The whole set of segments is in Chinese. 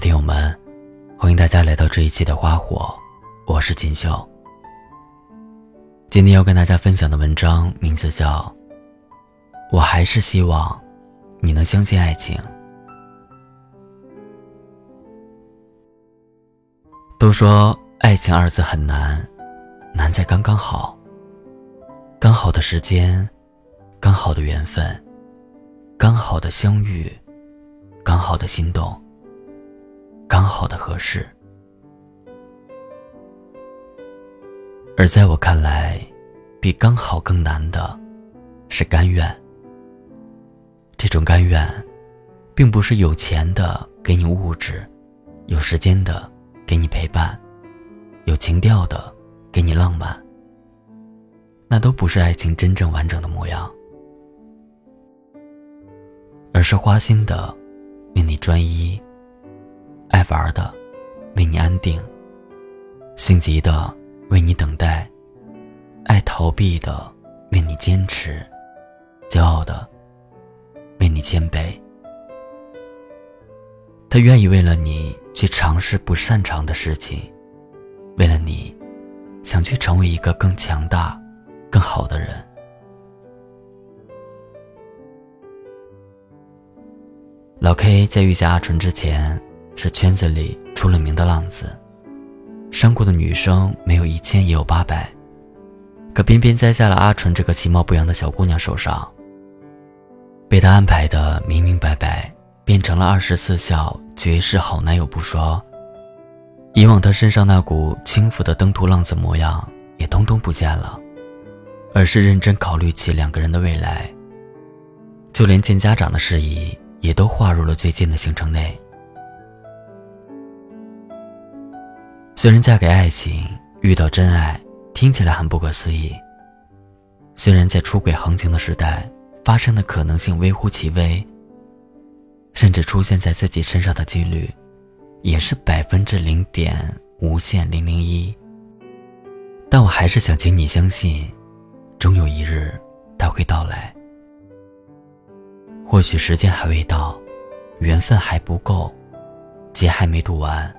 的听友们，欢迎大家来到这一期的花火，我是锦绣。今天要跟大家分享的文章名字叫《我还是希望你能相信爱情》。都说爱情二字很难，难在刚刚好。刚好的时间，刚好的缘分，刚好的相遇，刚好的心动，刚好的合适。而在我看来，比刚好更难的，是甘愿。这种甘愿，并不是有钱的给你物质，有时间的。给你陪伴，有情调的，给你浪漫。那都不是爱情真正完整的模样，而是花心的，为你专一；爱玩的，为你安定；心急的，为你等待；爱逃避的，为你坚持；骄傲的，为你谦卑。他愿意为了你。去尝试不擅长的事情，为了你，想去成为一个更强大、更好的人。老 K 在遇见阿纯之前，是圈子里出了名的浪子，伤过的女生没有一千也有八百，可偏偏栽在了阿纯这个其貌不扬的小姑娘手上，被他安排的明明白白。变成了二十四孝绝世好男友不说，以往他身上那股轻浮的登徒浪子模样也通通不见了，而是认真考虑起两个人的未来，就连见家长的事宜也都划入了最近的行程内。虽然嫁给爱情遇到真爱听起来很不可思议，虽然在出轨横行的时代发生的可能性微乎其微。甚至出现在自己身上的几率，也是百分之零点无限零零一。但我还是想请你相信，终有一日，它会到来。或许时间还未到，缘分还不够，劫还没渡完，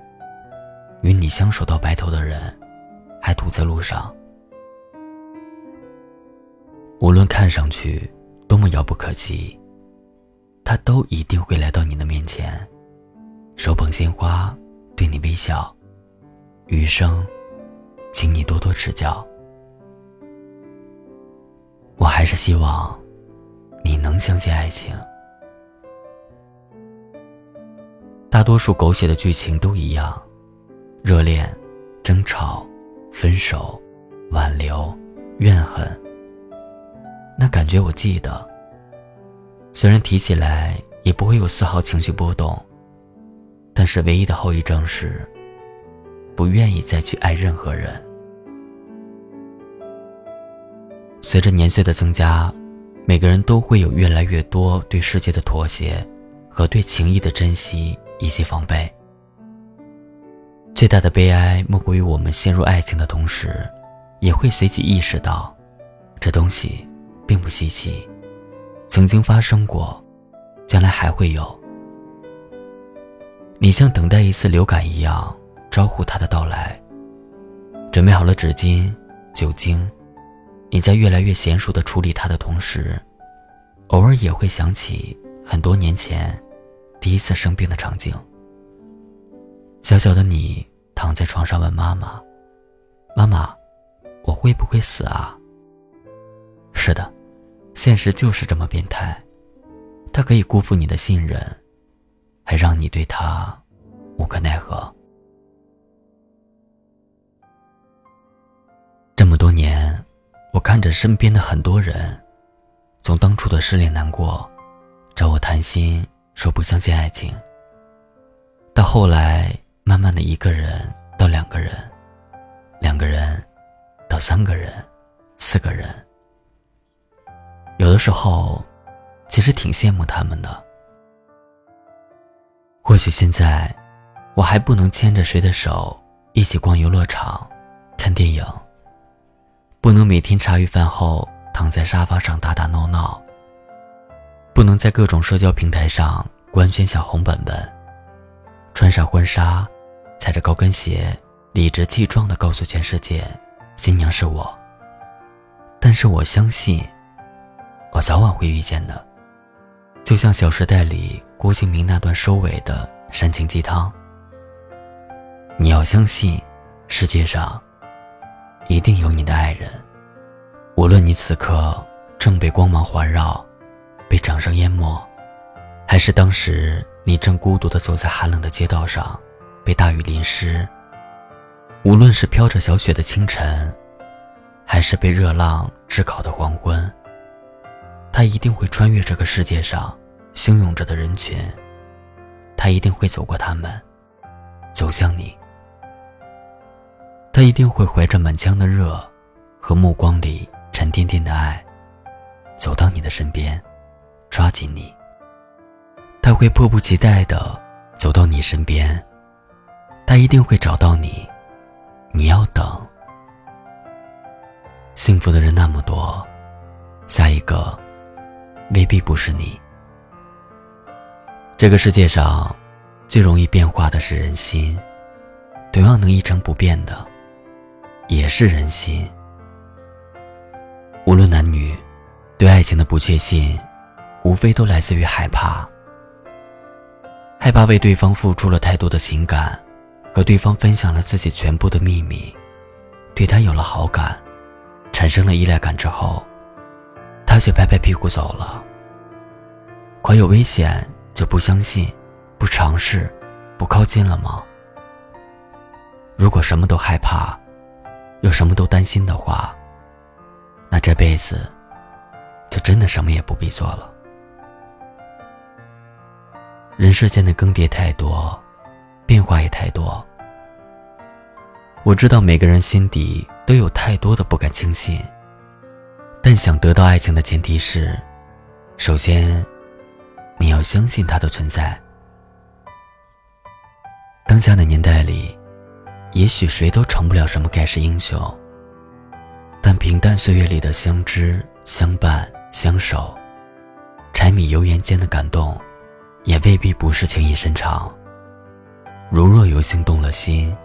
与你相守到白头的人，还堵在路上。无论看上去多么遥不可及。他都一定会来到你的面前，手捧鲜花，对你微笑。余生，请你多多指教。我还是希望，你能相信爱情。大多数狗血的剧情都一样，热恋、争吵、分手、挽留、怨恨。那感觉我记得。虽然提起来也不会有丝毫情绪波动，但是唯一的后遗症是，不愿意再去爱任何人。随着年岁的增加，每个人都会有越来越多对世界的妥协，和对情谊的珍惜以及防备。最大的悲哀莫过于我们陷入爱情的同时，也会随即意识到，这东西并不稀奇。曾经发生过，将来还会有。你像等待一次流感一样招呼他的到来。准备好了纸巾、酒精，你在越来越娴熟的处理他的同时，偶尔也会想起很多年前第一次生病的场景。小小的你躺在床上问妈妈：“妈妈，我会不会死啊？”是的。现实就是这么变态，他可以辜负你的信任，还让你对他无可奈何。这么多年，我看着身边的很多人，从当初的失恋难过，找我谈心，说不相信爱情，到后来慢慢的一个人到两个人，两个人到三个人，四个人。有的时候，其实挺羡慕他们的。或许现在，我还不能牵着谁的手一起逛游乐场、看电影，不能每天茶余饭后躺在沙发上打打闹闹，不能在各种社交平台上官宣小红本本，穿上婚纱，踩着高跟鞋，理直气壮地告诉全世界，新娘是我。但是我相信，我早晚会遇见的。就像《小时代》里郭敬明那段收尾的煽情鸡汤。你要相信，世界上一定有你的爱人，无论你此刻正被光芒环绕，被掌声淹没，还是当时你正孤独地走在寒冷的街道上，被大雨淋湿。无论是飘着小雪的清晨，还是被热浪炙烤的黄昏，他一定会穿越这个世界上汹涌着的人群，他一定会走过他们，走向你。他一定会怀着满腔的热，和目光里沉甸甸的爱，走到你的身边，抓紧你。他会迫不及待地走到你身边，他一定会找到你，你要等。幸福的人那么多，下一个未必不是你。这个世界上，最容易变化的是人心，同样能一成不变的。也是人心。无论男女，对爱情的不确信，无非都来自于害怕。害怕为对方付出了太多的情感，和对方分享了自己全部的秘密，对他有了好感，产生了依赖感之后，他却拍拍屁股走了。可有危险就不相信、不尝试、不靠近了吗？如果什么都害怕。又什么都担心的话，那这辈子就真的什么也不必做了。人世间的更迭太多，变化也太多。我知道每个人心底都有太多的不敢轻信，但想得到爱情的前提是，首先你要相信它的存在。当下的年代里。也许谁都成不了什么盖世英雄，但平淡岁月里的相知、相伴、相守，柴米油盐间的感动，也未必不是情意深长。如若有幸动了心，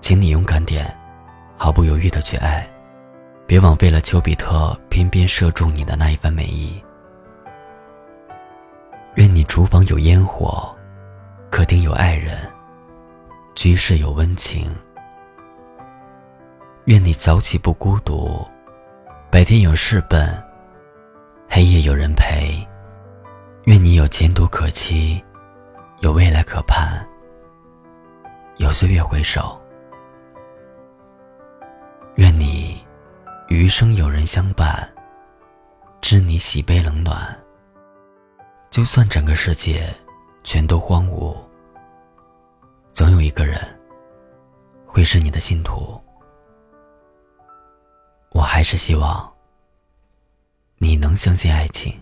请你勇敢点，毫不犹豫的去爱，别枉费了丘比特偏偏射中你的那一番美意。愿你厨房有烟火，客厅有爱人。居室有温情，愿你早起不孤独，白天有事奔，黑夜有人陪。愿你有前途可期，有未来可盼，有岁月回首。愿你余生有人相伴，知你喜悲冷暖。就算整个世界全都荒芜。总有一个人会是你的信徒，我还是希望你能相信爱情。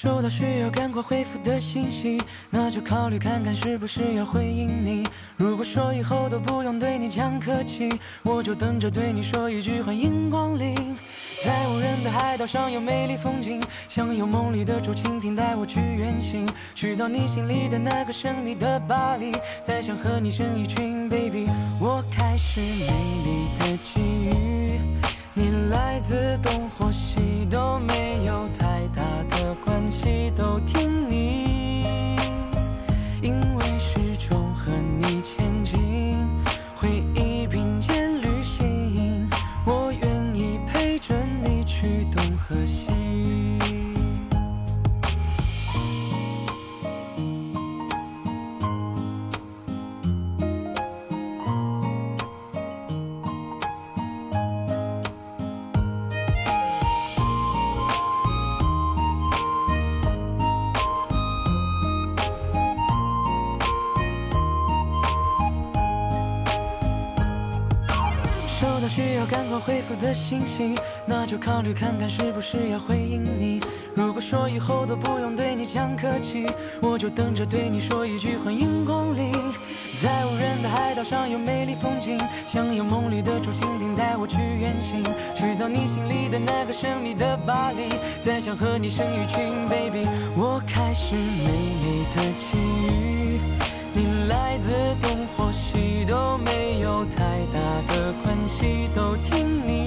收到需要赶快回复的信息，那就考虑看看是不是要回应你。如果说以后都不用对你讲客气，我就等着对你说一句欢迎光临。在无人的海岛上有美丽风景，想有梦里的竹蜻蜓带我去远行，去到你心里的那个神秘的巴黎，再想和你生一群 baby。我开始美丽的际遇，都听需要赶快回复的信息，那就考虑看看是不是要回应你。如果说以后都不用对你讲客气，我就等着对你说一句欢迎光临。在无人的海岛上有美丽风景，想有梦里的竹蜻蜓带我去远行，去到你心里的那个神秘的巴黎，再想和你生一群 baby。我开始美丽的奇遇，你来自东都没有太大的关系，都听你。